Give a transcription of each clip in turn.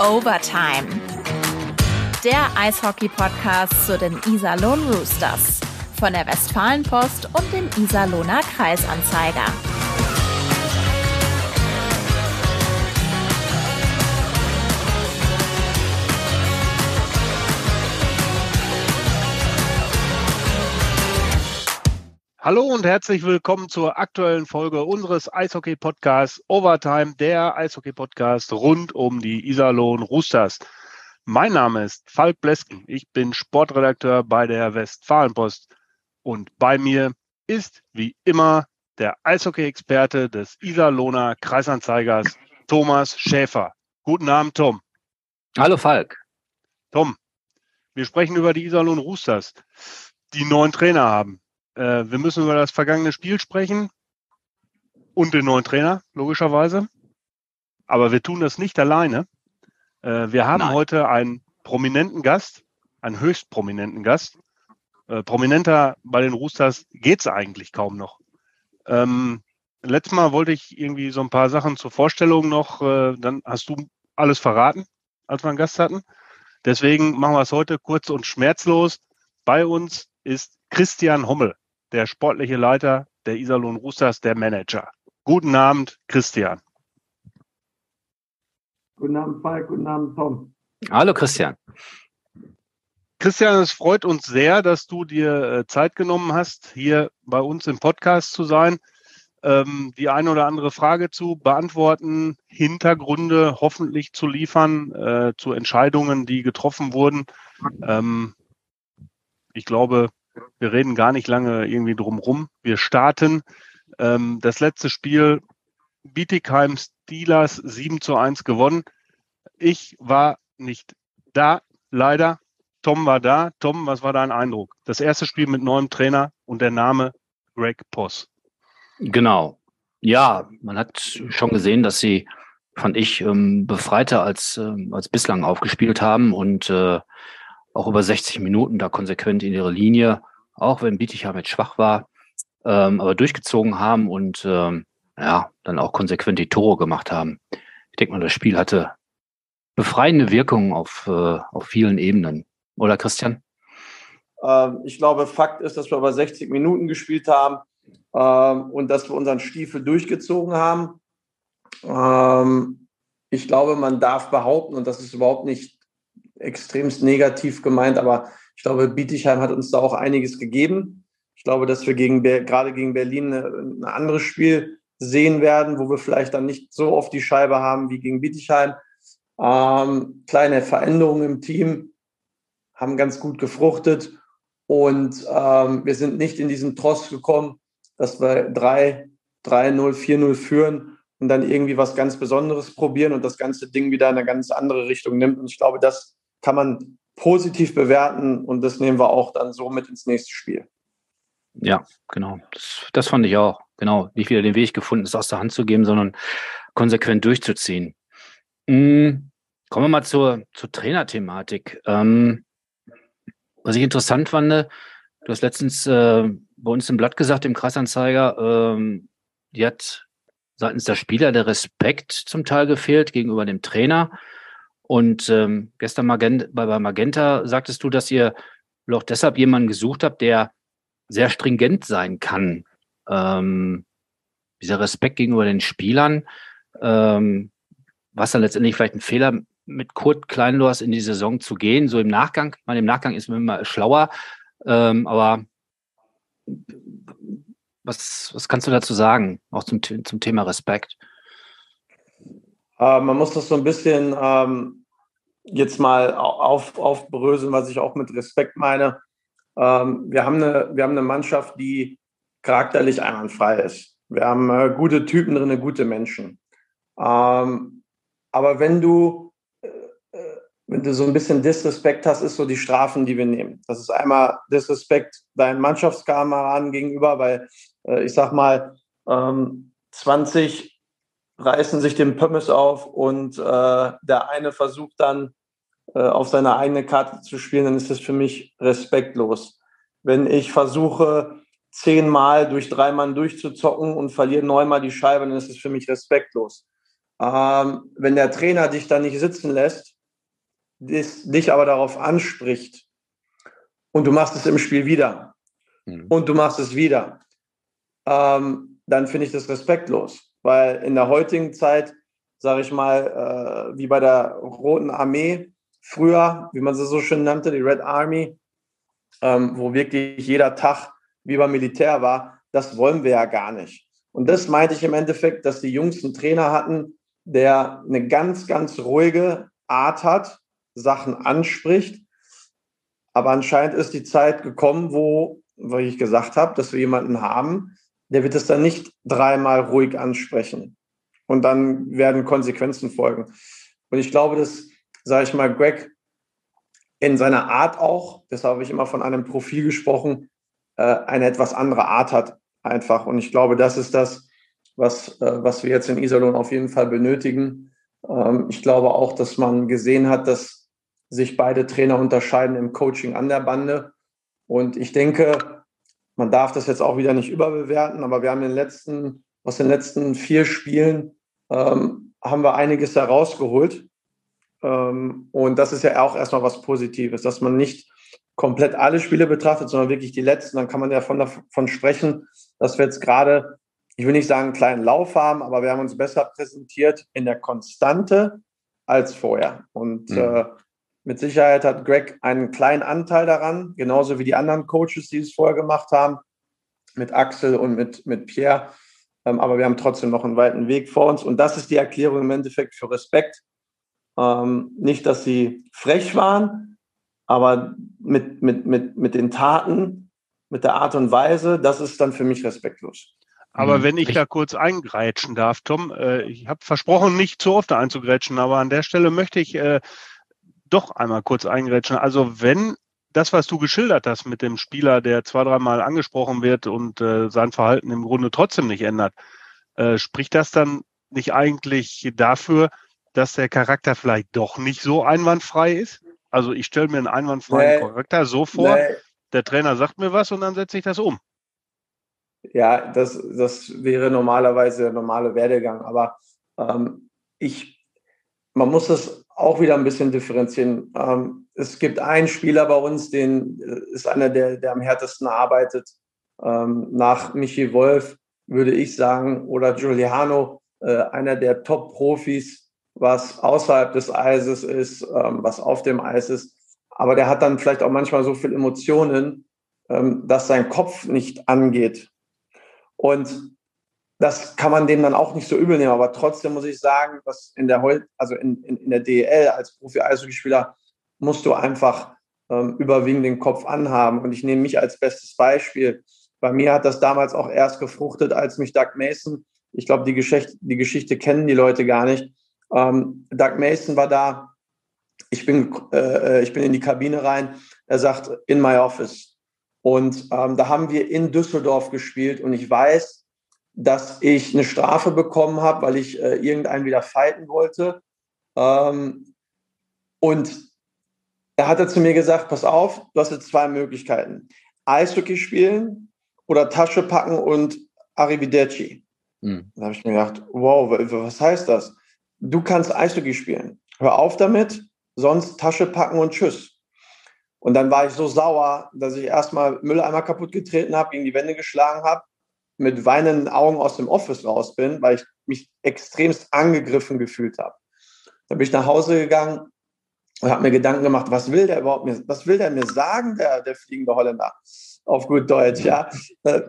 Overtime. Der Eishockey-Podcast zu den Iserlohn Roosters. Von der Westfalenpost und dem Iserlohner Kreisanzeiger. Hallo und herzlich willkommen zur aktuellen Folge unseres Eishockey-Podcasts Overtime, der Eishockey-Podcast rund um die Iserlohn Roosters. Mein Name ist Falk Blesken. Ich bin Sportredakteur bei der Westfalenpost und bei mir ist wie immer der Eishockey-Experte des Iserlohner Kreisanzeigers Thomas Schäfer. Guten Abend, Tom. Hallo, Falk. Tom, wir sprechen über die Iserlohn Roosters, die neuen Trainer haben. Äh, wir müssen über das vergangene Spiel sprechen und den neuen Trainer, logischerweise. Aber wir tun das nicht alleine. Äh, wir haben Nein. heute einen prominenten Gast, einen höchst prominenten Gast. Äh, prominenter bei den Roosters geht's eigentlich kaum noch. Ähm, letztes Mal wollte ich irgendwie so ein paar Sachen zur Vorstellung noch, äh, dann hast du alles verraten, als wir einen Gast hatten. Deswegen machen wir es heute kurz und schmerzlos. Bei uns ist Christian Hommel der sportliche Leiter der Iserlohn Roosters, der Manager. Guten Abend, Christian. Guten Abend, Falk. Guten Abend, Tom. Hallo, Christian. Christian, es freut uns sehr, dass du dir äh, Zeit genommen hast, hier bei uns im Podcast zu sein, ähm, die eine oder andere Frage zu beantworten, Hintergründe hoffentlich zu liefern äh, zu Entscheidungen, die getroffen wurden. Ähm, ich glaube, wir reden gar nicht lange irgendwie drum rum. Wir starten. Ähm, das letzte Spiel, Bietigheim Steelers 7 zu 1 gewonnen. Ich war nicht da, leider. Tom war da. Tom, was war dein Eindruck? Das erste Spiel mit neuem Trainer und der Name Greg Poss. Genau. Ja, man hat schon gesehen, dass sie, fand ich, ähm, befreiter als, ähm, als bislang aufgespielt haben und äh, auch über 60 Minuten da konsequent in ihre Linie, auch wenn Bietigheim jetzt schwach war, ähm, aber durchgezogen haben und ähm, ja, dann auch konsequent die Tore gemacht haben. Ich denke mal, das Spiel hatte befreiende Wirkung auf, äh, auf vielen Ebenen. Oder Christian? Ähm, ich glaube, Fakt ist, dass wir über 60 Minuten gespielt haben ähm, und dass wir unseren Stiefel durchgezogen haben. Ähm, ich glaube, man darf behaupten, und das ist überhaupt nicht extremst negativ gemeint, aber ich glaube, Bietigheim hat uns da auch einiges gegeben. Ich glaube, dass wir gegen, gerade gegen Berlin ein anderes Spiel sehen werden, wo wir vielleicht dann nicht so oft die Scheibe haben wie gegen Bietigheim. Ähm, kleine Veränderungen im Team haben ganz gut gefruchtet und ähm, wir sind nicht in diesen Tross gekommen, dass wir 3, 3-0, 4-0 führen und dann irgendwie was ganz Besonderes probieren und das ganze Ding wieder in eine ganz andere Richtung nimmt. Und ich glaube, das kann man positiv bewerten und das nehmen wir auch dann so mit ins nächste Spiel. Ja, genau. Das, das fand ich auch. Genau. Nicht wieder den Weg gefunden, es aus der Hand zu geben, sondern konsequent durchzuziehen. Mhm. Kommen wir mal zur, zur Trainerthematik. Ähm, was ich interessant fand, du hast letztens äh, bei uns im Blatt gesagt, im Kreisanzeiger, ähm, die hat seitens der Spieler der Respekt zum Teil gefehlt gegenüber dem Trainer. Und ähm, gestern Magenta, bei Magenta sagtest du, dass ihr auch deshalb jemanden gesucht habt, der sehr stringent sein kann. Ähm, dieser Respekt gegenüber den Spielern, ähm, was dann letztendlich vielleicht ein Fehler mit Kurt Kleinlohrs in die Saison zu gehen, so im Nachgang. Ich meine, im Nachgang ist man immer schlauer, ähm, aber was, was kannst du dazu sagen, auch zum, zum Thema Respekt? Äh, man muss das so ein bisschen ähm, jetzt mal auf, aufbröseln, was ich auch mit Respekt meine. Ähm, wir, haben eine, wir haben eine Mannschaft, die charakterlich einwandfrei ist. Wir haben äh, gute Typen drin, gute Menschen. Ähm, aber wenn du, äh, äh, wenn du so ein bisschen Disrespekt hast, ist so die Strafen, die wir nehmen. Das ist einmal Disrespekt deinen Mannschaftskameraden gegenüber, weil äh, ich sag mal, ähm, 20 reißen sich den Pömmes auf und äh, der eine versucht dann äh, auf seine eigene Karte zu spielen, dann ist das für mich respektlos. Wenn ich versuche, zehnmal durch drei Mann durchzuzocken und verliere neunmal die Scheibe, dann ist das für mich respektlos. Ähm, wenn der Trainer dich dann nicht sitzen lässt, dich aber darauf anspricht und du machst es im Spiel wieder mhm. und du machst es wieder, ähm, dann finde ich das respektlos. Weil in der heutigen Zeit, sage ich mal, äh, wie bei der Roten Armee, früher, wie man sie so schön nannte, die Red Army, ähm, wo wirklich jeder Tag wie beim Militär war, das wollen wir ja gar nicht. Und das meinte ich im Endeffekt, dass die Jungs einen Trainer hatten, der eine ganz, ganz ruhige Art hat, Sachen anspricht. Aber anscheinend ist die Zeit gekommen, wo, wie ich gesagt habe, dass wir jemanden haben, der wird es dann nicht dreimal ruhig ansprechen. Und dann werden Konsequenzen folgen. Und ich glaube, dass, sage ich mal, Greg in seiner Art auch, deshalb habe ich immer von einem Profil gesprochen, äh, eine etwas andere Art hat einfach. Und ich glaube, das ist das, was, äh, was wir jetzt in Iserlohn auf jeden Fall benötigen. Ähm, ich glaube auch, dass man gesehen hat, dass sich beide Trainer unterscheiden im Coaching an der Bande. Und ich denke, man darf das jetzt auch wieder nicht überbewerten, aber wir haben in den letzten, aus den letzten vier Spielen ähm, haben wir einiges herausgeholt. Ähm, und das ist ja auch erstmal was Positives, dass man nicht komplett alle Spiele betrachtet, sondern wirklich die letzten. Dann kann man ja von davon sprechen, dass wir jetzt gerade, ich will nicht sagen einen kleinen Lauf haben, aber wir haben uns besser präsentiert in der Konstante als vorher. Und mhm. äh, mit Sicherheit hat Greg einen kleinen Anteil daran, genauso wie die anderen Coaches, die es vorher gemacht haben, mit Axel und mit, mit Pierre. Ähm, aber wir haben trotzdem noch einen weiten Weg vor uns. Und das ist die Erklärung im Endeffekt für Respekt. Ähm, nicht, dass sie frech waren, aber mit, mit, mit, mit den Taten, mit der Art und Weise, das ist dann für mich respektlos. Aber mhm. wenn ich da kurz eingrätschen darf, Tom, äh, ich habe versprochen, nicht zu oft einzugrätschen, aber an der Stelle möchte ich äh, doch einmal kurz eingrätschen. Also wenn das, was du geschildert hast mit dem Spieler, der zwei, dreimal angesprochen wird und äh, sein Verhalten im Grunde trotzdem nicht ändert, äh, spricht das dann nicht eigentlich dafür, dass der Charakter vielleicht doch nicht so einwandfrei ist? Also ich stelle mir einen einwandfreien nee, Charakter so vor, nee. der Trainer sagt mir was und dann setze ich das um. Ja, das, das wäre normalerweise der normale Werdegang. Aber ähm, ich, man muss das auch wieder ein bisschen differenzieren. Ähm, es gibt einen Spieler bei uns, den äh, ist einer, der, der am härtesten arbeitet. Ähm, nach Michi Wolf würde ich sagen, oder Giuliano, äh, einer der Top-Profis, was außerhalb des Eises ist, ähm, was auf dem Eis ist. Aber der hat dann vielleicht auch manchmal so viel Emotionen, ähm, dass sein Kopf nicht angeht. Und das kann man dem dann auch nicht so übel nehmen. Aber trotzdem muss ich sagen, dass in der, also in, in, in der DEL als Profi-Eishockeyspieler musst du einfach ähm, überwiegend den Kopf anhaben. Und ich nehme mich als bestes Beispiel. Bei mir hat das damals auch erst gefruchtet, als mich Doug Mason, ich glaube, die Geschichte, die Geschichte kennen die Leute gar nicht. Ähm, Doug Mason war da. Ich bin, äh, ich bin in die Kabine rein. Er sagt, in my office. Und ähm, da haben wir in Düsseldorf gespielt. Und ich weiß, dass ich eine Strafe bekommen habe, weil ich äh, irgendeinen wieder fighten wollte. Ähm, und er hat zu mir gesagt, pass auf, du hast jetzt zwei Möglichkeiten. Eishockey spielen oder Tasche packen und Arrivederci. Hm. Da habe ich mir gedacht, wow, was heißt das? Du kannst Eishockey spielen. Hör auf damit, sonst Tasche packen und tschüss. Und dann war ich so sauer, dass ich erstmal Mülleimer kaputt getreten habe, gegen die Wände geschlagen habe mit weinenden Augen aus dem Office raus bin, weil ich mich extremst angegriffen gefühlt habe. Dann bin ich nach Hause gegangen und habe mir Gedanken gemacht, was will der überhaupt mir, was will der mir sagen, der, der fliegende Holländer, auf gut Deutsch, ja. Äh,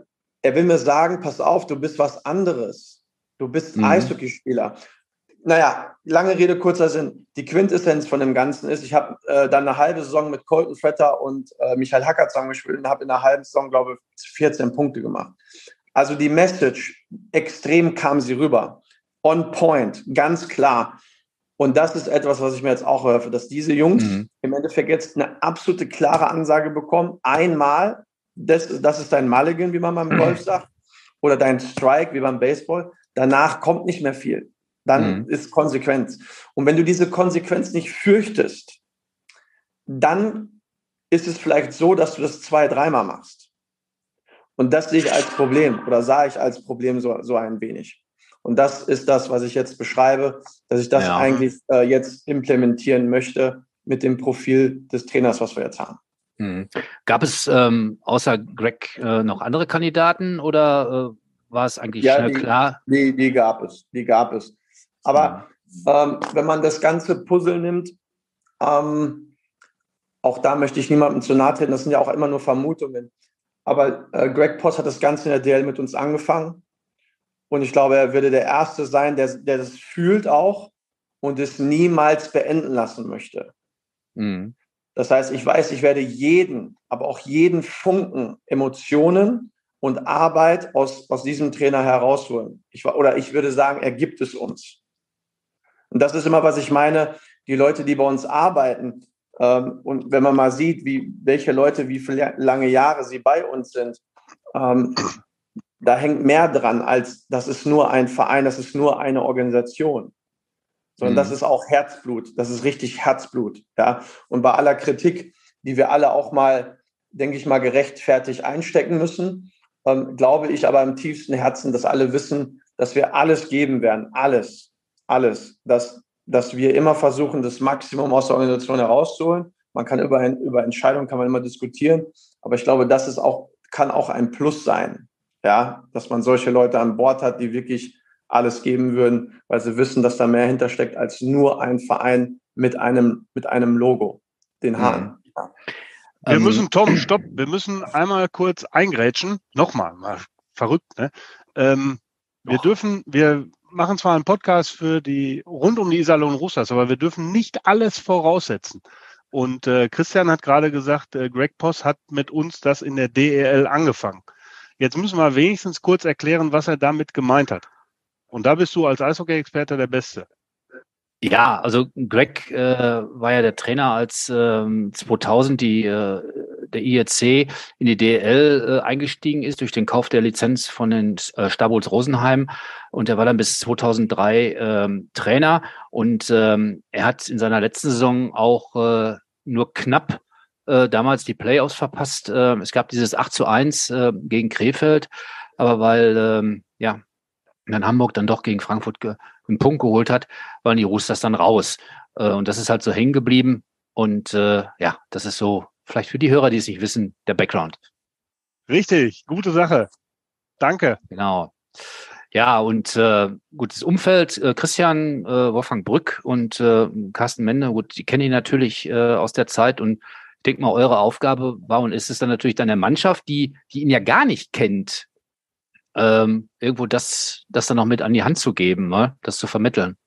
er will mir sagen, pass auf, du bist was anderes. Du bist mhm. Eishockeyspieler. Naja, lange Rede, kurzer Sinn. Die Quintessenz von dem Ganzen ist, ich habe äh, dann eine halbe Saison mit Colton Fretter und äh, Michael Hacker zusammengespielt und habe in einer halben Saison, glaube ich, 14 Punkte gemacht. Also die Message, extrem kam sie rüber. On point, ganz klar. Und das ist etwas, was ich mir jetzt auch hoffe, dass diese Jungs mhm. im Endeffekt jetzt eine absolute klare Ansage bekommen. Einmal, das, das ist dein Mulligan, wie man beim Golf mhm. sagt, oder dein Strike, wie beim Baseball. Danach kommt nicht mehr viel. Dann mhm. ist Konsequenz. Und wenn du diese Konsequenz nicht fürchtest, dann ist es vielleicht so, dass du das zwei, dreimal machst. Und das sehe ich als Problem oder sah ich als Problem so, so ein wenig. Und das ist das, was ich jetzt beschreibe, dass ich das ja. eigentlich äh, jetzt implementieren möchte mit dem Profil des Trainers, was wir jetzt haben. Hm. Gab es ähm, außer Greg äh, noch andere Kandidaten oder äh, war es eigentlich ja, schnell die, klar? Die, die gab es, die gab es. Aber ja. ähm, wenn man das ganze Puzzle nimmt, ähm, auch da möchte ich niemandem zu nahe treten, das sind ja auch immer nur Vermutungen. Aber äh, Greg Post hat das Ganze in der DL mit uns angefangen. Und ich glaube, er würde der Erste sein, der, der das fühlt auch und es niemals beenden lassen möchte. Mhm. Das heißt, ich weiß, ich werde jeden, aber auch jeden Funken Emotionen und Arbeit aus, aus diesem Trainer herausholen. Ich, oder ich würde sagen, er gibt es uns. Und das ist immer, was ich meine, die Leute, die bei uns arbeiten. Ähm, und wenn man mal sieht, wie, welche Leute, wie viele lange Jahre sie bei uns sind, ähm, da hängt mehr dran, als das ist nur ein Verein, das ist nur eine Organisation sondern mhm. das ist auch Herzblut. Das ist richtig Herzblut. Ja. Und bei aller Kritik, die wir alle auch mal, denke ich mal, gerechtfertigt einstecken müssen, ähm, glaube ich aber im tiefsten Herzen, dass alle wissen, dass wir alles geben werden. Alles. Alles. Dass, dass wir immer versuchen, das Maximum aus der Organisation herauszuholen. Man kann über, über Entscheidungen kann man immer diskutieren. Aber ich glaube, das ist auch, kann auch ein Plus sein. Ja, dass man solche Leute an Bord hat, die wirklich alles geben würden, weil sie wissen, dass da mehr hintersteckt als nur ein Verein mit einem, mit einem Logo, den Hahn. Ja. Wir ähm, müssen, Tom, stopp, wir müssen einmal kurz eingrätschen. Nochmal, mal verrückt, ne? Ähm, wir dürfen, wir machen zwar einen Podcast für die rund um die Iserlohn Russas, aber wir dürfen nicht alles voraussetzen. Und äh, Christian hat gerade gesagt, äh, Greg Poss hat mit uns das in der DEL angefangen. Jetzt müssen wir wenigstens kurz erklären, was er damit gemeint hat. Und da bist du als Eishockey-Experte der Beste. Ja, also Greg äh, war ja der Trainer, als ähm, 2000 die, äh, der IEC in die DL äh, eingestiegen ist durch den Kauf der Lizenz von den äh, Stabols Rosenheim. Und er war dann bis 2003 ähm, Trainer. Und ähm, er hat in seiner letzten Saison auch äh, nur knapp äh, damals die Playoffs verpasst. Äh, es gab dieses 8 zu 1 äh, gegen Krefeld. Aber weil ähm, ja, dann Hamburg dann doch gegen Frankfurt einen Punkt geholt hat, waren die Roosters dann raus. Äh, und das ist halt so hängen geblieben. Und äh, ja, das ist so, vielleicht für die Hörer, die es nicht wissen, der Background. Richtig, gute Sache. Danke. Genau. Ja, und äh, gutes Umfeld, äh, Christian, äh, Wolfgang Brück und äh, Carsten Mende, gut, die kenne ich natürlich äh, aus der Zeit und ich denke mal, eure Aufgabe war und ist es dann natürlich dann der Mannschaft, die, die ihn ja gar nicht kennt, ähm, irgendwo das, das dann noch mit an die Hand zu geben, ne? das zu vermitteln.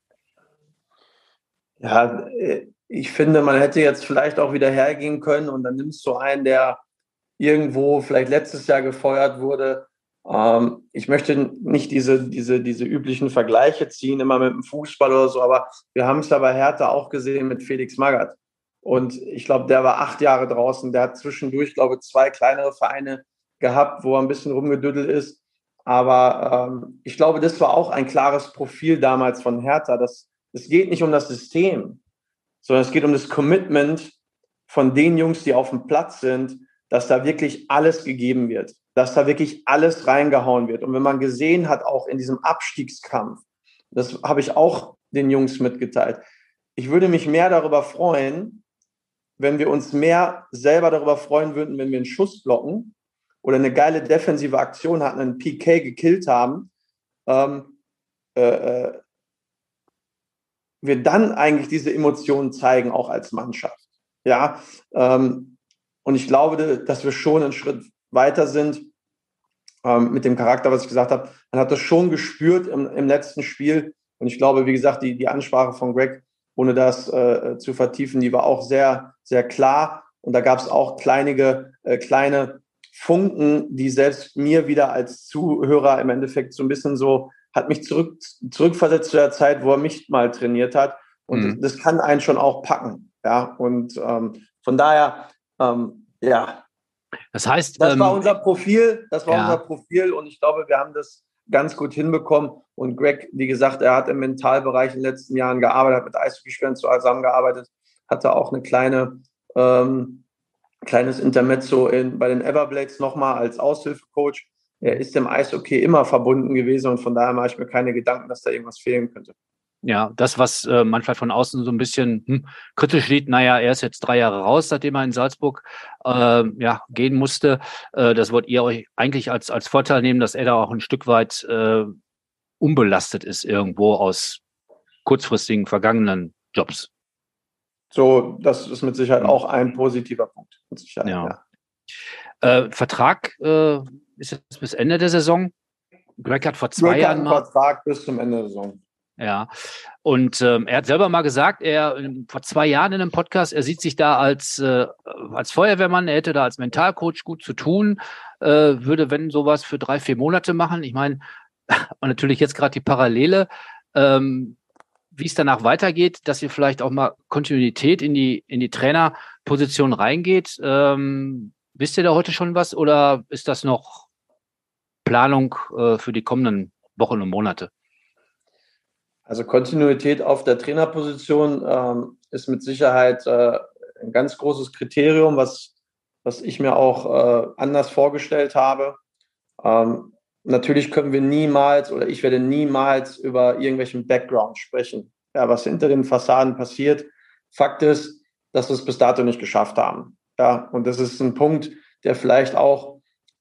Ja, äh, ich finde, man hätte jetzt vielleicht auch wieder hergehen können und dann nimmst du einen, der irgendwo vielleicht letztes Jahr gefeuert wurde. Ähm, ich möchte nicht diese, diese, diese üblichen Vergleiche ziehen, immer mit dem Fußball oder so, aber wir haben es ja bei Hertha auch gesehen mit Felix Magath. Und ich glaube, der war acht Jahre draußen. Der hat zwischendurch, glaube ich, zwei kleinere Vereine gehabt, wo er ein bisschen rumgedüdelt ist. Aber ähm, ich glaube, das war auch ein klares Profil damals von Hertha. Das, es geht nicht um das System, sondern es geht um das Commitment von den Jungs, die auf dem Platz sind, dass da wirklich alles gegeben wird, dass da wirklich alles reingehauen wird. Und wenn man gesehen hat, auch in diesem Abstiegskampf, das habe ich auch den Jungs mitgeteilt, ich würde mich mehr darüber freuen, wenn wir uns mehr selber darüber freuen würden, wenn wir einen Schuss blocken, oder eine geile defensive Aktion hatten, einen PK gekillt haben, ähm, äh, äh, wir dann eigentlich diese Emotionen zeigen, auch als Mannschaft. Ja, ähm, und ich glaube, dass wir schon einen Schritt weiter sind ähm, mit dem Charakter, was ich gesagt habe. Man hat das schon gespürt im, im letzten Spiel. Und ich glaube, wie gesagt, die, die Ansprache von Greg, ohne das äh, zu vertiefen, die war auch sehr, sehr klar. Und da gab es auch kleinige, äh, kleine Funken, die selbst mir wieder als Zuhörer im Endeffekt so ein bisschen so, hat mich zurück, zurückversetzt zu der Zeit, wo er mich mal trainiert hat. Und mhm. das, das, kann einen schon auch packen. Ja, und ähm, von daher, ähm, ja. Das heißt, das ähm, war unser Profil, das war ja. unser Profil und ich glaube, wir haben das ganz gut hinbekommen. Und Greg, wie gesagt, er hat im Mentalbereich in den letzten Jahren gearbeitet, hat mit Eishockeyspielern zusammengearbeitet, hatte auch eine kleine ähm, kleines Intermezzo in, bei den Everblades nochmal als Aushilfecoach. Er ist dem Eishockey immer verbunden gewesen und von daher mache ich mir keine Gedanken, dass da irgendwas fehlen könnte. Ja, das, was äh, manchmal von außen so ein bisschen hm, kritisch liegt, naja, er ist jetzt drei Jahre raus, seitdem er in Salzburg äh, ja, gehen musste. Äh, das wollt ihr euch eigentlich als, als Vorteil nehmen, dass er da auch ein Stück weit äh, unbelastet ist irgendwo aus kurzfristigen vergangenen Jobs. So, das ist mit Sicherheit hm. auch ein positiver Punkt. Mit Sicherheit, ja. ja. Äh, Vertrag äh, ist jetzt bis Ende der Saison. Greg hat vor zwei Greg Jahren hat einen Vertrag bis zum Ende der Saison. Ja, und ähm, er hat selber mal gesagt, er vor zwei Jahren in einem Podcast, er sieht sich da als, äh, als Feuerwehrmann, er hätte da als Mentalcoach gut zu tun, äh, würde, wenn sowas, für drei, vier Monate machen. Ich meine, und natürlich jetzt gerade die Parallele, ähm, wie es danach weitergeht, dass ihr vielleicht auch mal Kontinuität in die, in die Trainerposition reingeht. Ähm, wisst ihr da heute schon was oder ist das noch Planung äh, für die kommenden Wochen und Monate? Also Kontinuität auf der Trainerposition ähm, ist mit Sicherheit äh, ein ganz großes Kriterium, was, was ich mir auch äh, anders vorgestellt habe. Ähm, natürlich können wir niemals oder ich werde niemals über irgendwelchen Background sprechen, ja, was hinter den Fassaden passiert. Fakt ist, dass wir es bis dato nicht geschafft haben. Ja, und das ist ein Punkt, der vielleicht auch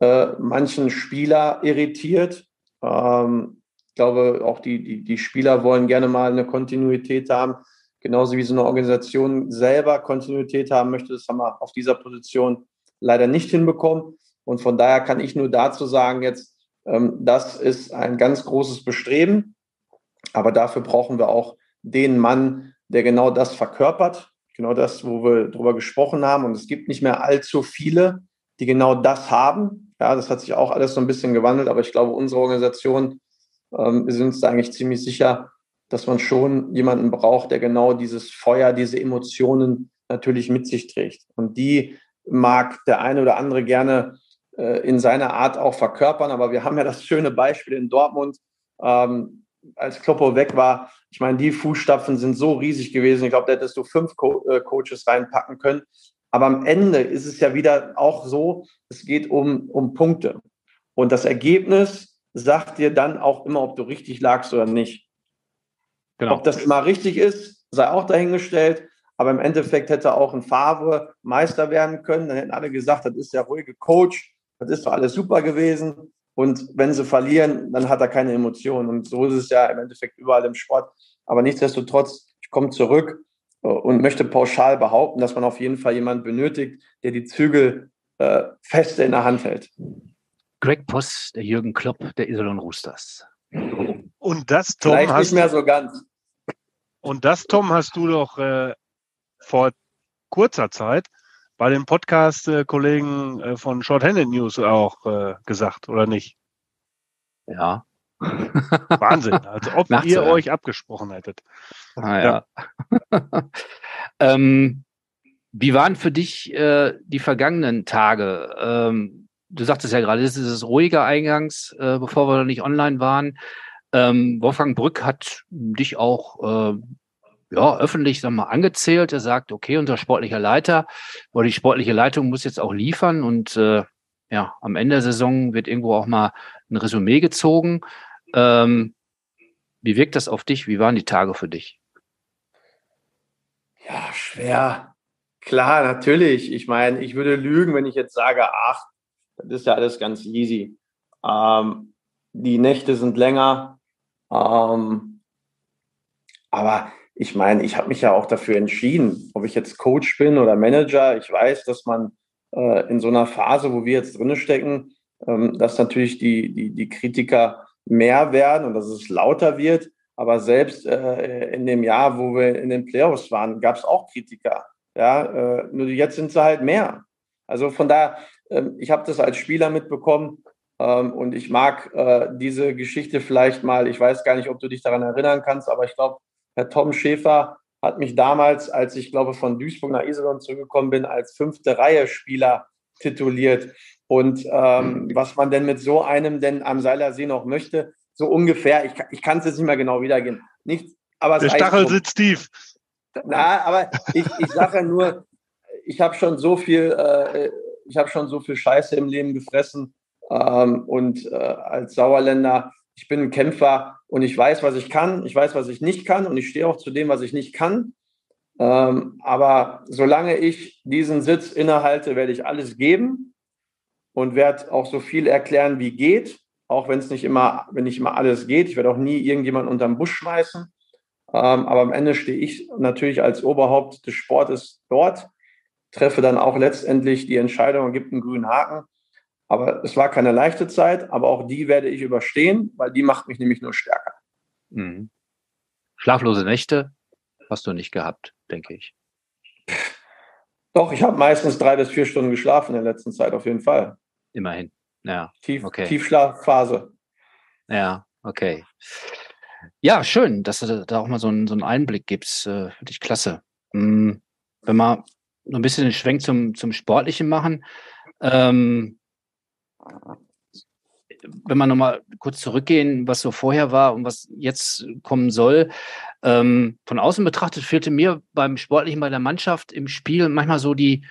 äh, manchen Spieler irritiert. Ähm, ich glaube, auch die, die, die Spieler wollen gerne mal eine Kontinuität haben, genauso wie so eine Organisation selber Kontinuität haben möchte. Das haben wir auf dieser Position leider nicht hinbekommen. Und von daher kann ich nur dazu sagen, jetzt, ähm, das ist ein ganz großes Bestreben. Aber dafür brauchen wir auch den Mann, der genau das verkörpert, genau das, wo wir drüber gesprochen haben. Und es gibt nicht mehr allzu viele, die genau das haben. Ja, das hat sich auch alles so ein bisschen gewandelt, aber ich glaube, unsere Organisation ähm, wir sind uns da eigentlich ziemlich sicher, dass man schon jemanden braucht, der genau dieses Feuer, diese Emotionen natürlich mit sich trägt. Und die mag der eine oder andere gerne äh, in seiner Art auch verkörpern. Aber wir haben ja das schöne Beispiel in Dortmund, ähm, als Kloppo weg war. Ich meine, die Fußstapfen sind so riesig gewesen. Ich glaube, da hättest du fünf Co äh, Coaches reinpacken können. Aber am Ende ist es ja wieder auch so, es geht um, um Punkte. Und das Ergebnis sagt dir dann auch immer, ob du richtig lagst oder nicht. Genau. Ob das immer richtig ist, sei auch dahingestellt. Aber im Endeffekt hätte auch ein Favre Meister werden können. Dann hätten alle gesagt, das ist der ruhige Coach, das ist doch alles super gewesen. Und wenn sie verlieren, dann hat er keine Emotionen. Und so ist es ja im Endeffekt überall im Sport. Aber nichtsdestotrotz, ich komme zurück und möchte pauschal behaupten, dass man auf jeden Fall jemanden benötigt, der die Zügel äh, feste in der Hand hält. Greg Poss, der Jürgen Klopp, der Iserlohn Roosters. Und das, Tom, Vielleicht hast, nicht mehr so ganz. Und das, Tom, hast du doch äh, vor kurzer Zeit bei dem Podcast-Kollegen äh, von Shorthanded News auch äh, gesagt, oder nicht? Ja. Wahnsinn, als ob ihr euch abgesprochen hättet. Ah, ja. ähm, wie waren für dich äh, die vergangenen Tage? Ähm, du sagtest ja gerade, das ist es ruhiger eingangs, äh, bevor wir noch nicht online waren. Ähm, Wolfgang Brück hat dich auch äh, ja, öffentlich sag mal, angezählt. Er sagt, okay, unser sportlicher Leiter oder die sportliche Leitung muss jetzt auch liefern und äh, ja, am Ende der Saison wird irgendwo auch mal ein Resümee gezogen. Ähm, wie wirkt das auf dich? Wie waren die Tage für dich? Ja, schwer. Klar, natürlich. Ich meine, ich würde lügen, wenn ich jetzt sage, ach, das ist ja alles ganz easy. Ähm, die Nächte sind länger. Ähm, aber ich meine, ich habe mich ja auch dafür entschieden, ob ich jetzt Coach bin oder Manager. Ich weiß, dass man äh, in so einer Phase, wo wir jetzt drin stecken, ähm, dass natürlich die, die, die Kritiker mehr werden und dass es lauter wird. Aber selbst äh, in dem Jahr, wo wir in den Playoffs waren, gab es auch Kritiker. Ja, äh, nur jetzt sind sie halt mehr. Also von daher, ähm, ich habe das als Spieler mitbekommen ähm, und ich mag äh, diese Geschichte vielleicht mal, ich weiß gar nicht, ob du dich daran erinnern kannst, aber ich glaube, Herr Tom Schäfer hat mich damals, als ich glaube von Duisburg nach Iserlohn zurückgekommen bin, als fünfte Reihe Spieler tituliert. Und ähm, mhm. was man denn mit so einem denn am Seilersee noch möchte, so ungefähr, ich, ich kann es jetzt nicht mehr genau wiedergeben. Nicht, aber Der Stachel sitzt tief. Na, aber ich, ich sage nur, ich habe schon so viel äh, ich habe schon so viel Scheiße im Leben gefressen, Ähm, und äh, als Sauerländer, ich bin ein Kämpfer und ich weiß, was ich kann, ich weiß, was ich nicht kann und ich stehe auch zu dem, was ich nicht kann. Ähm, aber solange ich diesen Sitz innehalte, werde ich alles geben und werde auch so viel erklären, wie geht, auch wenn es nicht immer, wenn nicht immer alles geht. Ich werde auch nie irgendjemanden unterm Busch schmeißen. Ähm, aber am Ende stehe ich natürlich als Oberhaupt des Sportes dort, treffe dann auch letztendlich die Entscheidung und gibt einen grünen Haken. Aber es war keine leichte Zeit, aber auch die werde ich überstehen, weil die macht mich nämlich nur stärker. Mhm. Schlaflose Nächte hast du nicht gehabt, denke ich. Doch, ich habe meistens drei bis vier Stunden geschlafen in der letzten Zeit, auf jeden Fall. Immerhin. Ja. Tief, okay. Tiefschlafphase. Ja, okay. Ja, schön, dass du da auch mal so einen, so einen Einblick gibst. Äh, Finde ich klasse. Hm, wenn wir noch ein bisschen den Schwenk zum, zum Sportlichen machen, ähm, wenn wir nochmal kurz zurückgehen, was so vorher war und was jetzt kommen soll. Ähm, von außen betrachtet fehlte mir beim Sportlichen bei der Mannschaft im Spiel manchmal so die,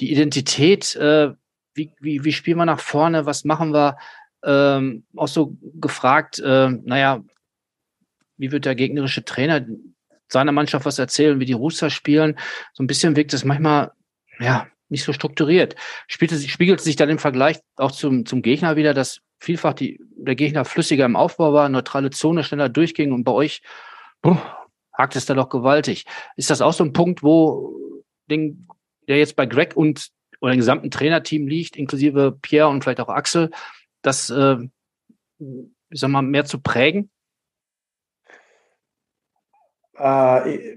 die Identität. Äh, wie, wie, wie spielen wir nach vorne? Was machen wir? Ähm, auch so gefragt, äh, naja, wie wird der gegnerische Trainer seiner Mannschaft was erzählen, wie die Rooster spielen? So ein bisschen wirkt es manchmal, ja, nicht so strukturiert. Spielte, spiegelt sich dann im Vergleich auch zum, zum Gegner wieder, dass vielfach die, der Gegner flüssiger im Aufbau war, neutrale Zone schneller durchging und bei euch boah, hakt es da doch gewaltig. Ist das auch so ein Punkt, wo den, der jetzt bei Greg und oder dem gesamten Trainerteam liegt, inklusive Pierre und vielleicht auch Axel, das, äh, ich sag mal, mehr zu prägen? Äh,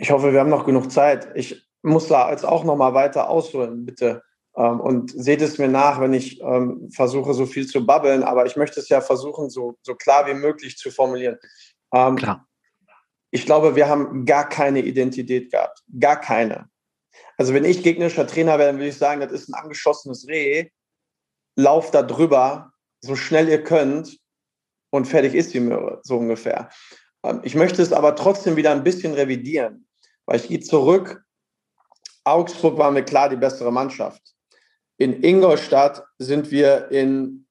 ich hoffe, wir haben noch genug Zeit. Ich muss da jetzt auch noch mal weiter ausholen, bitte. Ähm, und seht es mir nach, wenn ich ähm, versuche, so viel zu babbeln, aber ich möchte es ja versuchen, so, so klar wie möglich zu formulieren. Ähm, klar. Ich glaube, wir haben gar keine Identität gehabt. Gar keine. Also wenn ich gegnerischer Trainer wäre, dann würde ich sagen, das ist ein angeschossenes Reh. Lauft da drüber, so schnell ihr könnt und fertig ist die Möhre, so ungefähr. Ähm, ich möchte es aber trotzdem wieder ein bisschen revidieren, weil ich gehe zurück. Augsburg waren wir klar die bessere Mannschaft. In Ingolstadt sind wir in,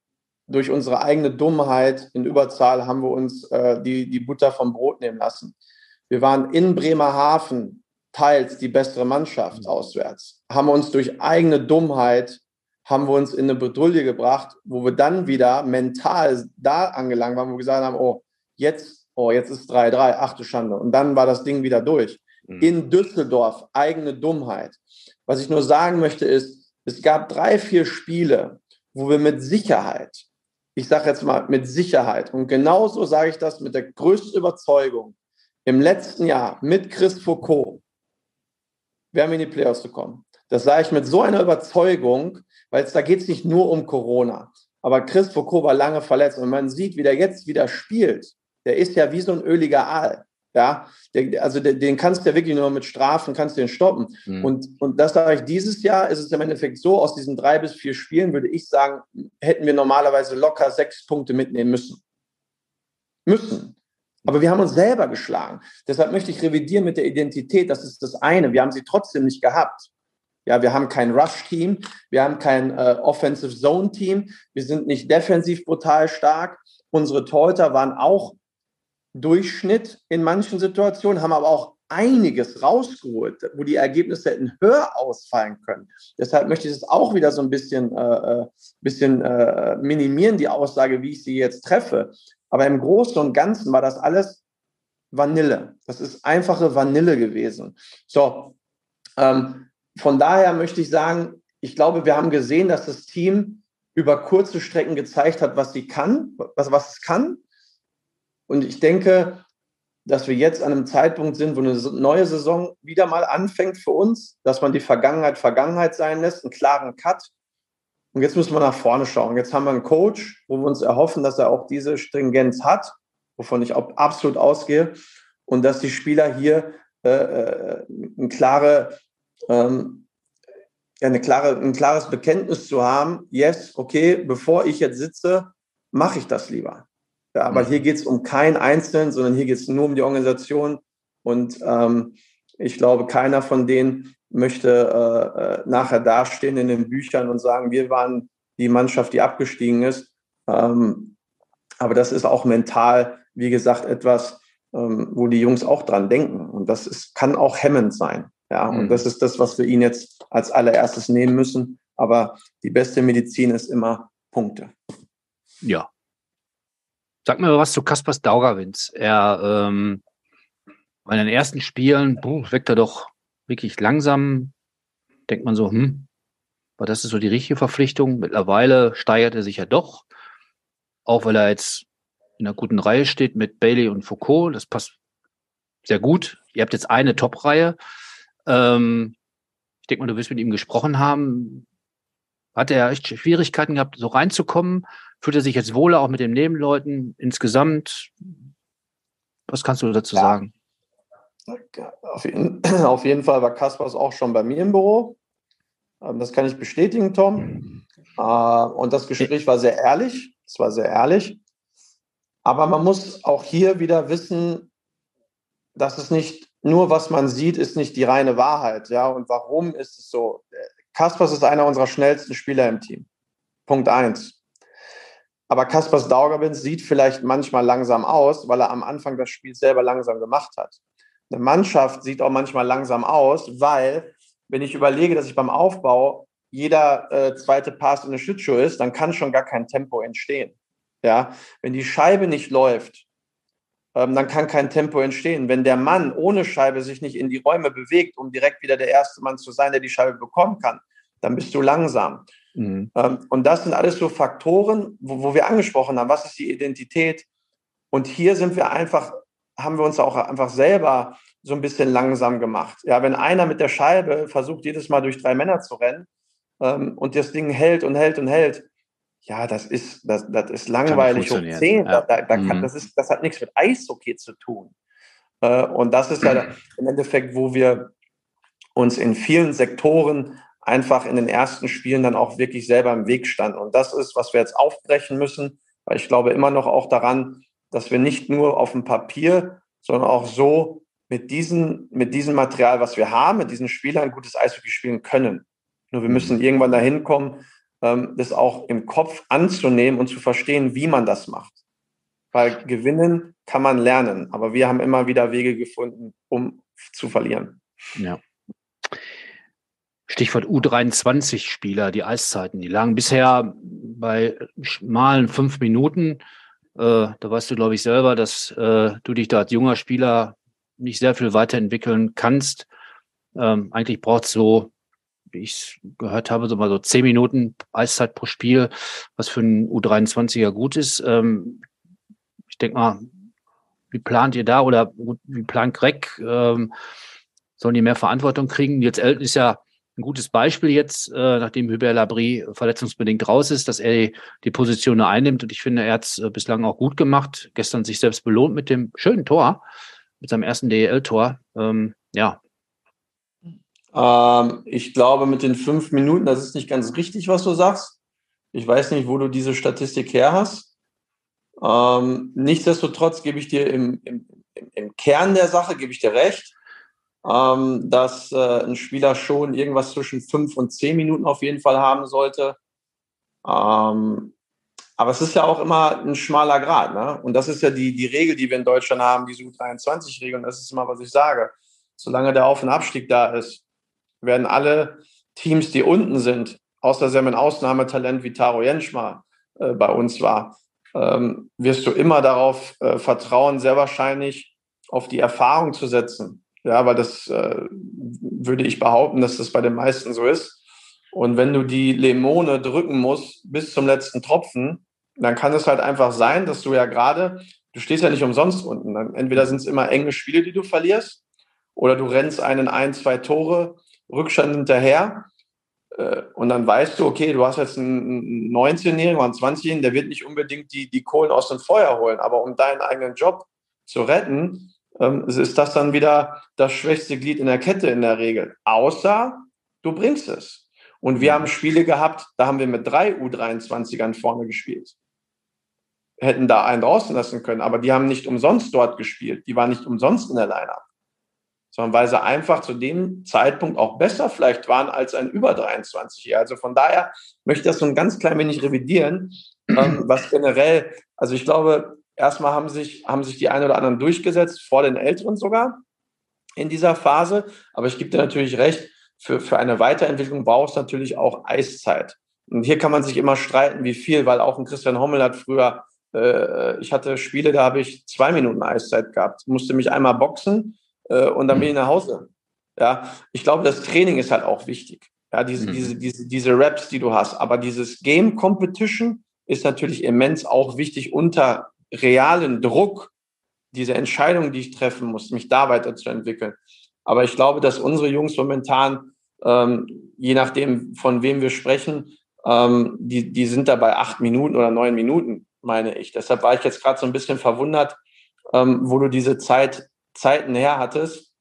durch unsere eigene Dummheit in Überzahl haben wir uns äh, die, die Butter vom Brot nehmen lassen. Wir waren in Bremerhaven teils die bessere Mannschaft auswärts, haben uns durch eigene Dummheit haben wir uns in eine Bedrulle gebracht, wo wir dann wieder mental da angelangt waren, wo wir gesagt haben, oh, jetzt, oh, jetzt ist 3-3, achte Schande. Und dann war das Ding wieder durch. Mhm. In Düsseldorf, eigene Dummheit. Was ich nur sagen möchte ist, es gab drei, vier Spiele, wo wir mit Sicherheit, ich sage jetzt mal mit Sicherheit, und genauso sage ich das mit der größten Überzeugung, im letzten Jahr mit Chris Foucault wir in die Playoffs gekommen. Das sage ich mit so einer Überzeugung, weil es da geht es nicht nur um Corona. Aber Chris Foucault war lange verletzt und man sieht, wie der jetzt wieder spielt. Der ist ja wie so ein öliger Aal. Ja, der, also den, den kannst du ja wirklich nur mit Strafen, kannst du den stoppen. Mhm. Und, und das sage ich, dieses Jahr ist es im Endeffekt so, aus diesen drei bis vier Spielen würde ich sagen, hätten wir normalerweise locker sechs Punkte mitnehmen müssen. Müssen. Aber wir haben uns selber geschlagen. Deshalb möchte ich revidieren mit der Identität. Das ist das eine. Wir haben sie trotzdem nicht gehabt. Ja, wir haben kein Rush-Team, wir haben kein äh, Offensive Zone-Team, wir sind nicht defensiv brutal stark. Unsere Torhüter waren auch Durchschnitt in manchen Situationen, haben aber auch einiges rausgeholt, wo die Ergebnisse hätten höher ausfallen können. Deshalb möchte ich es auch wieder so ein bisschen, äh, äh, bisschen äh, minimieren, die Aussage, wie ich sie jetzt treffe. Aber im Großen und Ganzen war das alles Vanille. Das ist einfache Vanille gewesen. So, ähm, von daher möchte ich sagen, ich glaube, wir haben gesehen, dass das Team über kurze Strecken gezeigt hat, was sie kann, was, was es kann. Und ich denke, dass wir jetzt an einem Zeitpunkt sind, wo eine neue Saison wieder mal anfängt für uns, dass man die Vergangenheit Vergangenheit sein lässt, einen klaren Cut. Und jetzt müssen wir nach vorne schauen. Jetzt haben wir einen Coach, wo wir uns erhoffen, dass er auch diese Stringenz hat, wovon ich absolut ausgehe, und dass die Spieler hier äh, äh eine klare, ähm, ja, eine klare, ein klares Bekenntnis zu haben, yes, okay, bevor ich jetzt sitze, mache ich das lieber. Ja, aber mhm. hier geht es um keinen Einzelnen, sondern hier geht es nur um die Organisation. Und ähm, ich glaube, keiner von denen möchte äh, äh, nachher dastehen in den Büchern und sagen, wir waren die Mannschaft, die abgestiegen ist. Ähm, aber das ist auch mental, wie gesagt, etwas, ähm, wo die Jungs auch dran denken. Und das ist, kann auch hemmend sein. Ja, mhm. und das ist das, was wir ihn jetzt als allererstes nehmen müssen. Aber die beste Medizin ist immer Punkte. Ja. Sag mir mal was zu Kaspers Daugavins. Er ähm, bei den ersten Spielen boah, weckt er doch wirklich langsam. Denkt man so, hm, aber das ist so die richtige Verpflichtung. Mittlerweile steigert er sich ja doch, auch weil er jetzt in einer guten Reihe steht mit Bailey und Foucault. Das passt sehr gut. Ihr habt jetzt eine Top-Reihe. Ähm, ich denke mal, du wirst mit ihm gesprochen haben. Hat er echt Schwierigkeiten gehabt, so reinzukommen? Fühlt er sich jetzt wohler auch mit den Nebenleuten insgesamt? Was kannst du dazu ja. sagen? Auf jeden, auf jeden, Fall war Kaspers auch schon bei mir im Büro. Ähm, das kann ich bestätigen, Tom. Äh, und das Gespräch war sehr ehrlich. Es war sehr ehrlich. Aber man muss auch hier wieder wissen, dass es nicht nur, was man sieht, ist nicht die reine Wahrheit. Ja, und warum ist es so? Kaspers ist einer unserer schnellsten Spieler im Team. Punkt eins. Aber Kaspers Daugavins sieht vielleicht manchmal langsam aus, weil er am Anfang das Spiel selber langsam gemacht hat. Eine Mannschaft sieht auch manchmal langsam aus, weil, wenn ich überlege, dass ich beim Aufbau jeder äh, zweite Pass in eine Schlittschuh ist, dann kann schon gar kein Tempo entstehen. Ja, wenn die Scheibe nicht läuft, ähm, dann kann kein Tempo entstehen. Wenn der Mann ohne Scheibe sich nicht in die Räume bewegt, um direkt wieder der erste Mann zu sein, der die Scheibe bekommen kann, dann bist du langsam. Mhm. Ähm, und das sind alles so Faktoren, wo, wo wir angesprochen haben, was ist die Identität? Und hier sind wir einfach, haben wir uns auch einfach selber so ein bisschen langsam gemacht. Ja, wenn einer mit der Scheibe versucht, jedes Mal durch drei Männer zu rennen ähm, und das Ding hält und hält und hält, ja, das ist, das, das ist langweilig hoch 10. Ja. Da, da, mhm. das, ist, das hat nichts mit Eishockey zu tun. Äh, und das ist ja im Endeffekt, wo wir uns in vielen Sektoren einfach in den ersten Spielen dann auch wirklich selber im Weg standen. Und das ist, was wir jetzt aufbrechen müssen, weil ich glaube immer noch auch daran, dass wir nicht nur auf dem Papier, sondern auch so mit, diesen, mit diesem Material, was wir haben, mit diesen Spielern gutes Eishockey spielen können. Nur wir müssen mhm. irgendwann dahin kommen, ähm, das auch im Kopf anzunehmen und zu verstehen, wie man das macht. Weil gewinnen kann man lernen, aber wir haben immer wieder Wege gefunden, um zu verlieren. Ja. Stichwort U23-Spieler, die Eiszeiten, die lagen bisher bei schmalen fünf Minuten. Äh, da weißt du, glaube ich, selber, dass äh, du dich da als junger Spieler nicht sehr viel weiterentwickeln kannst. Ähm, eigentlich braucht es so wie ich gehört habe, so mal so zehn Minuten Eiszeit pro Spiel, was für einen U23er gut ist. Ähm, ich denke mal, wie plant ihr da oder wie plant Greg? Ähm, sollen die mehr Verantwortung kriegen? Jetzt Elton ist ja ein gutes Beispiel jetzt, äh, nachdem Hubert Labrie verletzungsbedingt raus ist, dass er die, Position einnimmt. Und ich finde, er hat es äh, bislang auch gut gemacht. Gestern sich selbst belohnt mit dem schönen Tor, mit seinem ersten DEL-Tor. Ähm, ja, ähm, ich glaube, mit den fünf Minuten, das ist nicht ganz richtig, was du sagst. Ich weiß nicht, wo du diese Statistik her hast. Ähm, nichtsdestotrotz gebe ich dir im, im, im, Kern der Sache, gebe ich dir recht, ähm, dass äh, ein Spieler schon irgendwas zwischen fünf und zehn Minuten auf jeden Fall haben sollte. Ähm, aber es ist ja auch immer ein schmaler Grad. Ne? Und das ist ja die, die Regel, die wir in Deutschland haben, die U23-Regel. Und das ist immer, was ich sage. Solange der Auf- und Abstieg da ist, werden alle Teams, die unten sind, außer haben ein Ausnahmetalent wie Taro Jenschma äh, bei uns war, ähm, wirst du immer darauf äh, vertrauen, sehr wahrscheinlich auf die Erfahrung zu setzen. Ja, aber das äh, würde ich behaupten, dass das bei den meisten so ist. Und wenn du die Lemone drücken musst bis zum letzten Tropfen, dann kann es halt einfach sein, dass du ja gerade, du stehst ja nicht umsonst unten. Entweder sind es immer enge Spiele, die du verlierst, oder du rennst einen ein, zwei Tore Rückstand hinterher. Äh, und dann weißt du, okay, du hast jetzt einen 19-Jährigen oder einen 20-Jährigen, der wird nicht unbedingt die, die Kohlen aus dem Feuer holen, aber um deinen eigenen Job zu retten, ähm, ist das dann wieder das schwächste Glied in der Kette in der Regel. Außer du bringst es. Und wir haben Spiele gehabt, da haben wir mit drei U23ern vorne gespielt. Hätten da einen draußen lassen können, aber die haben nicht umsonst dort gespielt. Die waren nicht umsonst in der Line-Up sondern weil sie einfach zu dem Zeitpunkt auch besser vielleicht waren als ein über 23-Jähriger. Also von daher möchte ich das so ein ganz klein wenig revidieren, ähm, was generell, also ich glaube, erstmal haben sich, haben sich die einen oder anderen durchgesetzt, vor den Älteren sogar in dieser Phase. Aber ich gebe dir natürlich recht, für, für eine Weiterentwicklung braucht es natürlich auch Eiszeit. Und hier kann man sich immer streiten, wie viel, weil auch ein Christian Hommel hat früher, äh, ich hatte Spiele, da habe ich zwei Minuten Eiszeit gehabt, musste mich einmal boxen äh, und dann bin ich nach Hause. Ja, ich glaube, das Training ist halt auch wichtig. Ja, diese, mhm. diese, diese, diese Raps, die du hast. Aber dieses Game Competition ist natürlich immens auch wichtig unter realen Druck, diese Entscheidung, die ich treffen muss, mich da weiterzuentwickeln. Aber ich glaube, dass unsere Jungs momentan, ähm, je nachdem, von wem wir sprechen, ähm, die, die sind da bei acht Minuten oder neun Minuten, meine ich. Deshalb war ich jetzt gerade so ein bisschen verwundert, ähm, wo du diese Zeit, Zeiten her hattest.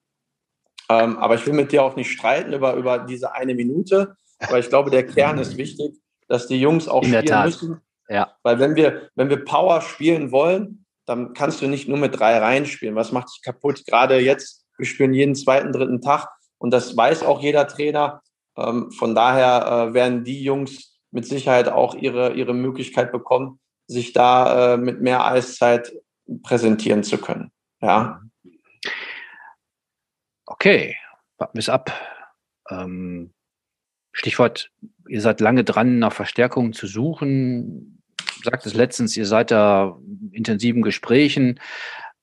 Ähm, aber ich will mit dir auch nicht streiten über, über diese eine Minute, weil ich glaube, der Kern ist wichtig, dass die Jungs auch In spielen müssen. Ja. Weil wenn wir, wenn wir Power spielen wollen, dann kannst du nicht nur mit drei Reihen spielen. Was macht dich kaputt? Gerade jetzt, wir spielen jeden zweiten, dritten Tag und das weiß auch jeder Trainer. Ähm, von daher äh, werden die Jungs mit Sicherheit auch ihre, ihre Möglichkeit bekommen, sich da äh, mit mehr Eiszeit präsentieren zu können. Ja. Okay, warten wir es ab. Ähm, Stichwort, ihr seid lange dran, nach Verstärkungen zu suchen sagt es letztens, ihr seid da in intensiven Gesprächen.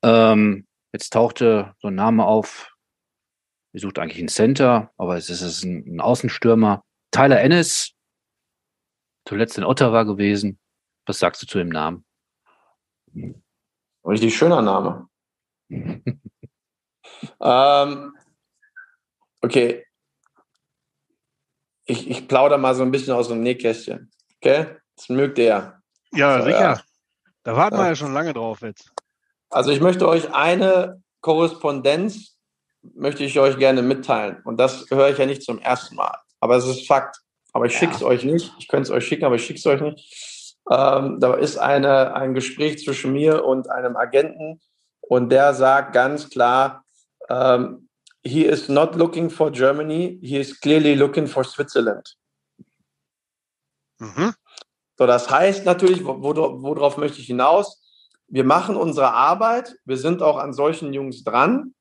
Ähm, jetzt tauchte so ein Name auf. Ihr sucht eigentlich einen Center, aber es ist ein, ein Außenstürmer. Tyler Ennis, zuletzt in Ottawa gewesen. Was sagst du zu dem Namen? Richtig schöner Name. ähm, okay. Ich, ich plaudere mal so ein bisschen aus dem Nähkästchen. Okay? Das mögt ihr. Ja, sicher. Ja. Da warten ja. wir ja schon lange drauf jetzt. Also ich möchte euch eine Korrespondenz, möchte ich euch gerne mitteilen. Und das höre ich ja nicht zum ersten Mal. Aber es ist Fakt. Aber ich schicke es euch nicht. Ich könnte es euch schicken, aber ich schicke es euch nicht. Ähm, da ist eine, ein Gespräch zwischen mir und einem Agenten und der sagt ganz klar, ähm, he is not looking for Germany, he is clearly looking for Switzerland. Mhm. So, das heißt natürlich, worauf möchte ich hinaus? Wir machen unsere Arbeit, wir sind auch an solchen Jungs dran,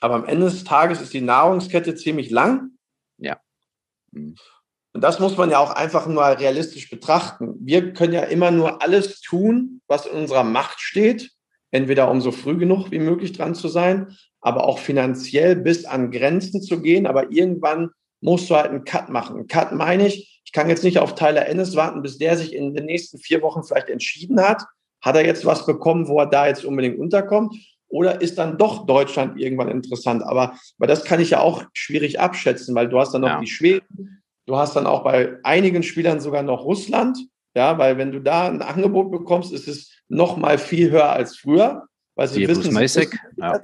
aber am Ende des Tages ist die Nahrungskette ziemlich lang. Ja. Mhm. Und das muss man ja auch einfach nur realistisch betrachten. Wir können ja immer nur alles tun, was in unserer Macht steht, entweder um so früh genug wie möglich dran zu sein, aber auch finanziell bis an Grenzen zu gehen. Aber irgendwann musst du halt einen Cut machen. Einen Cut meine ich, ich kann jetzt nicht auf Tyler Ennis warten, bis der sich in den nächsten vier Wochen vielleicht entschieden hat. Hat er jetzt was bekommen, wo er da jetzt unbedingt unterkommt? Oder ist dann doch Deutschland irgendwann interessant? Aber, aber das kann ich ja auch schwierig abschätzen, weil du hast dann noch ja. die Schweden, du hast dann auch bei einigen Spielern sogar noch Russland. Ja, weil wenn du da ein Angebot bekommst, ist es noch mal viel höher als früher, weil sie wissen, sie ja.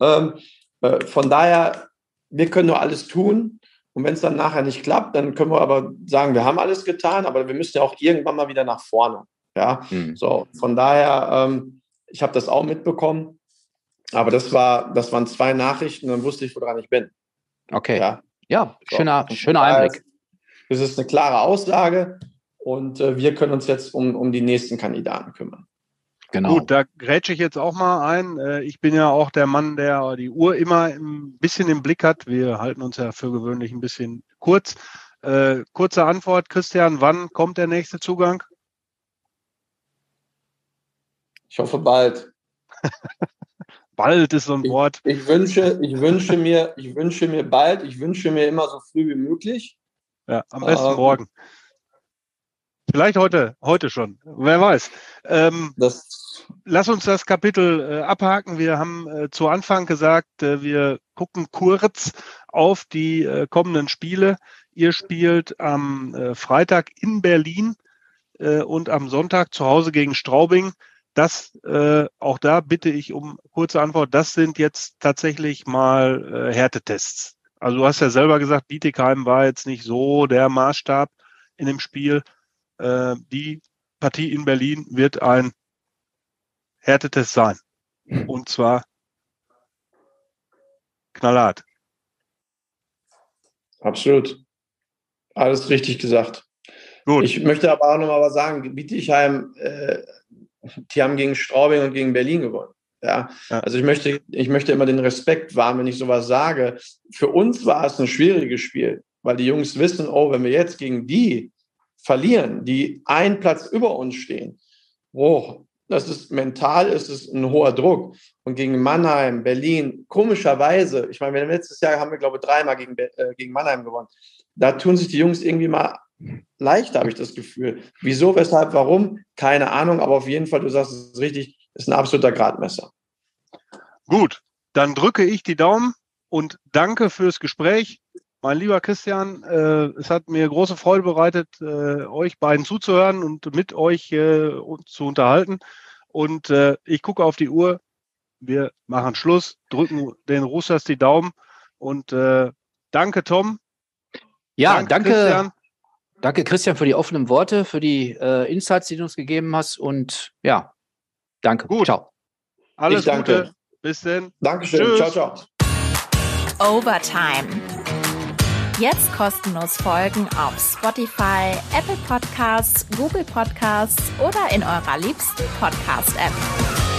ähm, äh, von daher, wir können nur alles tun. Und wenn es dann nachher nicht klappt, dann können wir aber sagen, wir haben alles getan, aber wir müssen ja auch irgendwann mal wieder nach vorne. Ja, mhm. so von daher, ähm, ich habe das auch mitbekommen, aber das war, das waren zwei Nachrichten, dann wusste ich, woran ich bin. Okay. Ja, ja so. schöner, schöner Einblick. Es ist eine klare Aussage und äh, wir können uns jetzt um, um die nächsten Kandidaten kümmern. Genau. Gut, da grätsche ich jetzt auch mal ein. Äh, ich bin ja auch der Mann, der die Uhr immer ein bisschen im Blick hat. Wir halten uns ja für gewöhnlich ein bisschen kurz. Äh, kurze Antwort, Christian, wann kommt der nächste Zugang? Ich hoffe bald. bald ist so ein Wort. Ich, ich, wünsche, ich, wünsche mir, ich wünsche mir bald, ich wünsche mir immer so früh wie möglich. Ja, am besten ähm, morgen. Vielleicht heute, heute schon. Wer weiß. Ähm, lass uns das Kapitel äh, abhaken. Wir haben äh, zu Anfang gesagt, äh, wir gucken kurz auf die äh, kommenden Spiele. Ihr spielt am äh, Freitag in Berlin äh, und am Sonntag zu Hause gegen Straubing. Das, auch da bitte ich um kurze Antwort. Das sind jetzt tatsächlich mal Härtetests. Also du hast ja selber gesagt, Bietigheim war jetzt nicht so der Maßstab in dem Spiel. Äh, die Partie in Berlin wird ein Härtetest sein. Und zwar knallhart. Absolut. Alles richtig gesagt. Gut. Ich möchte aber auch nochmal was sagen. Bietigheim, äh, die haben gegen Straubing und gegen Berlin gewonnen. Ja? ja, also ich möchte, ich möchte immer den Respekt wahren, wenn ich sowas sage. Für uns war es ein schwieriges Spiel, weil die Jungs wissen, oh, wenn wir jetzt gegen die verlieren, die einen Platz über uns stehen, oh, das ist mental, ist es ein hoher Druck. Und gegen Mannheim, Berlin, komischerweise, ich meine, letztes Jahr haben wir, glaube ich, dreimal gegen, äh, gegen Mannheim gewonnen. Da tun sich die Jungs irgendwie mal leichter, habe ich das Gefühl. Wieso, weshalb, warum? Keine Ahnung, aber auf jeden Fall, du sagst es richtig, ist ein absoluter Gradmesser. Gut, dann drücke ich die Daumen und danke fürs Gespräch. Mein lieber Christian, äh, es hat mir große Freude bereitet, äh, euch beiden zuzuhören und mit euch äh, zu unterhalten. Und äh, ich gucke auf die Uhr. Wir machen Schluss, drücken den Roosters die Daumen und äh, danke, Tom. Ja, danke, danke Christian. Danke, Christian, für die offenen Worte, für die äh, Insights, die du uns gegeben hast. Und ja, danke. Gut. Ciao. Alles ich Gute. Danke. Bis dann. Dankeschön. Tschüss. Ciao, ciao. Overtime. Jetzt kostenlos folgen auf Spotify, Apple Podcasts, Google Podcasts oder in eurer liebsten Podcast-App.